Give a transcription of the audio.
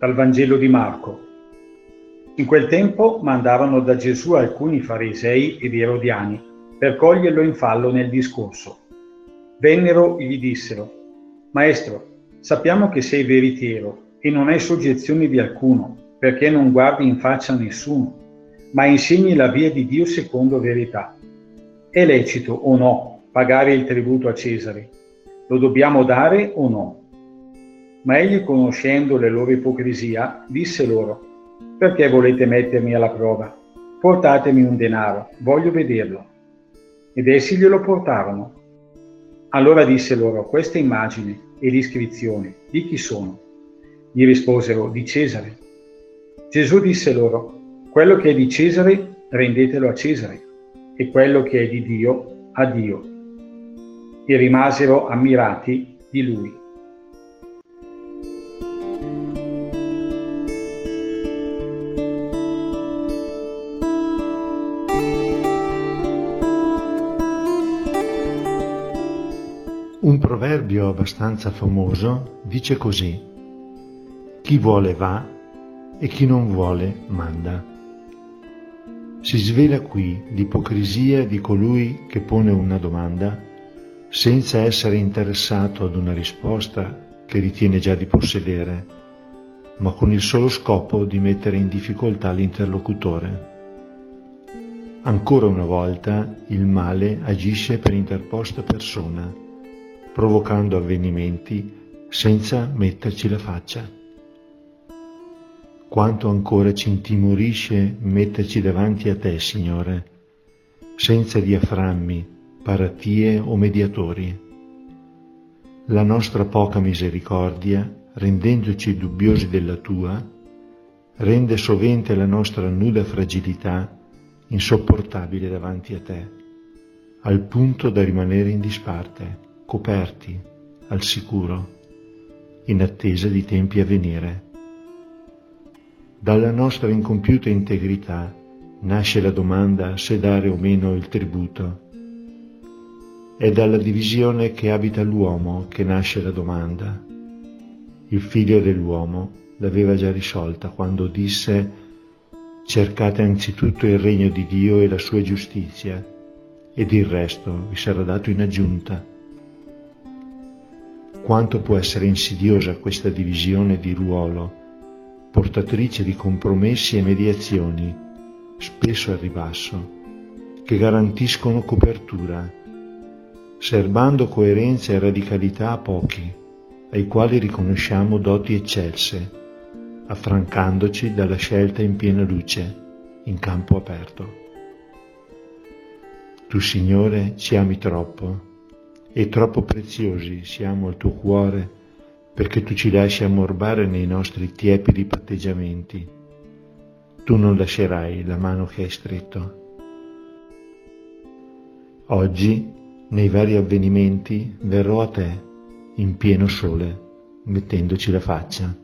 Dal Vangelo di Marco. In quel tempo mandarono da Gesù alcuni farisei ed erodiani per coglierlo in fallo nel discorso. Vennero e gli dissero, Maestro, sappiamo che sei veritiero e non hai soggezione di alcuno, perché non guardi in faccia a nessuno, ma insegni la via di Dio secondo verità. È lecito o no pagare il tributo a Cesare? Lo dobbiamo dare o no? Ma egli, conoscendo le loro ipocrisia, disse loro, perché volete mettermi alla prova? Portatemi un denaro, voglio vederlo. Ed essi glielo portarono. Allora disse loro, queste immagini e l'iscrizione, di chi sono? Gli risposero, di Cesare. Gesù disse loro, quello che è di Cesare, rendetelo a Cesare, e quello che è di Dio, a Dio. E rimasero ammirati di lui. Un proverbio abbastanza famoso dice così, chi vuole va e chi non vuole manda. Si svela qui l'ipocrisia di colui che pone una domanda senza essere interessato ad una risposta che ritiene già di possedere, ma con il solo scopo di mettere in difficoltà l'interlocutore. Ancora una volta il male agisce per interposta persona provocando avvenimenti senza metterci la faccia. Quanto ancora ci intimorisce metterci davanti a te, Signore, senza diaframmi, paratie o mediatori. La nostra poca misericordia, rendendoci dubbiosi della tua, rende sovente la nostra nuda fragilità insopportabile davanti a te, al punto da rimanere in disparte coperti, al sicuro, in attesa di tempi a venire. Dalla nostra incompiuta integrità nasce la domanda se dare o meno il tributo. È dalla divisione che abita l'uomo che nasce la domanda. Il figlio dell'uomo l'aveva già risolta quando disse cercate anzitutto il regno di Dio e la sua giustizia ed il resto vi sarà dato in aggiunta quanto può essere insidiosa questa divisione di ruolo, portatrice di compromessi e mediazioni, spesso al ribasso, che garantiscono copertura, serbando coerenza e radicalità a pochi, ai quali riconosciamo doti eccelse, affrancandoci dalla scelta in piena luce, in campo aperto. Tu, Signore, ci ami troppo e troppo preziosi siamo al tuo cuore perché tu ci lasci ammorbare nei nostri tiepidi patteggiamenti. Tu non lascerai la mano che hai stretto. Oggi, nei vari avvenimenti, verrò a te in pieno sole, mettendoci la faccia.